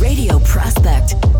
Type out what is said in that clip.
Radio Prospect.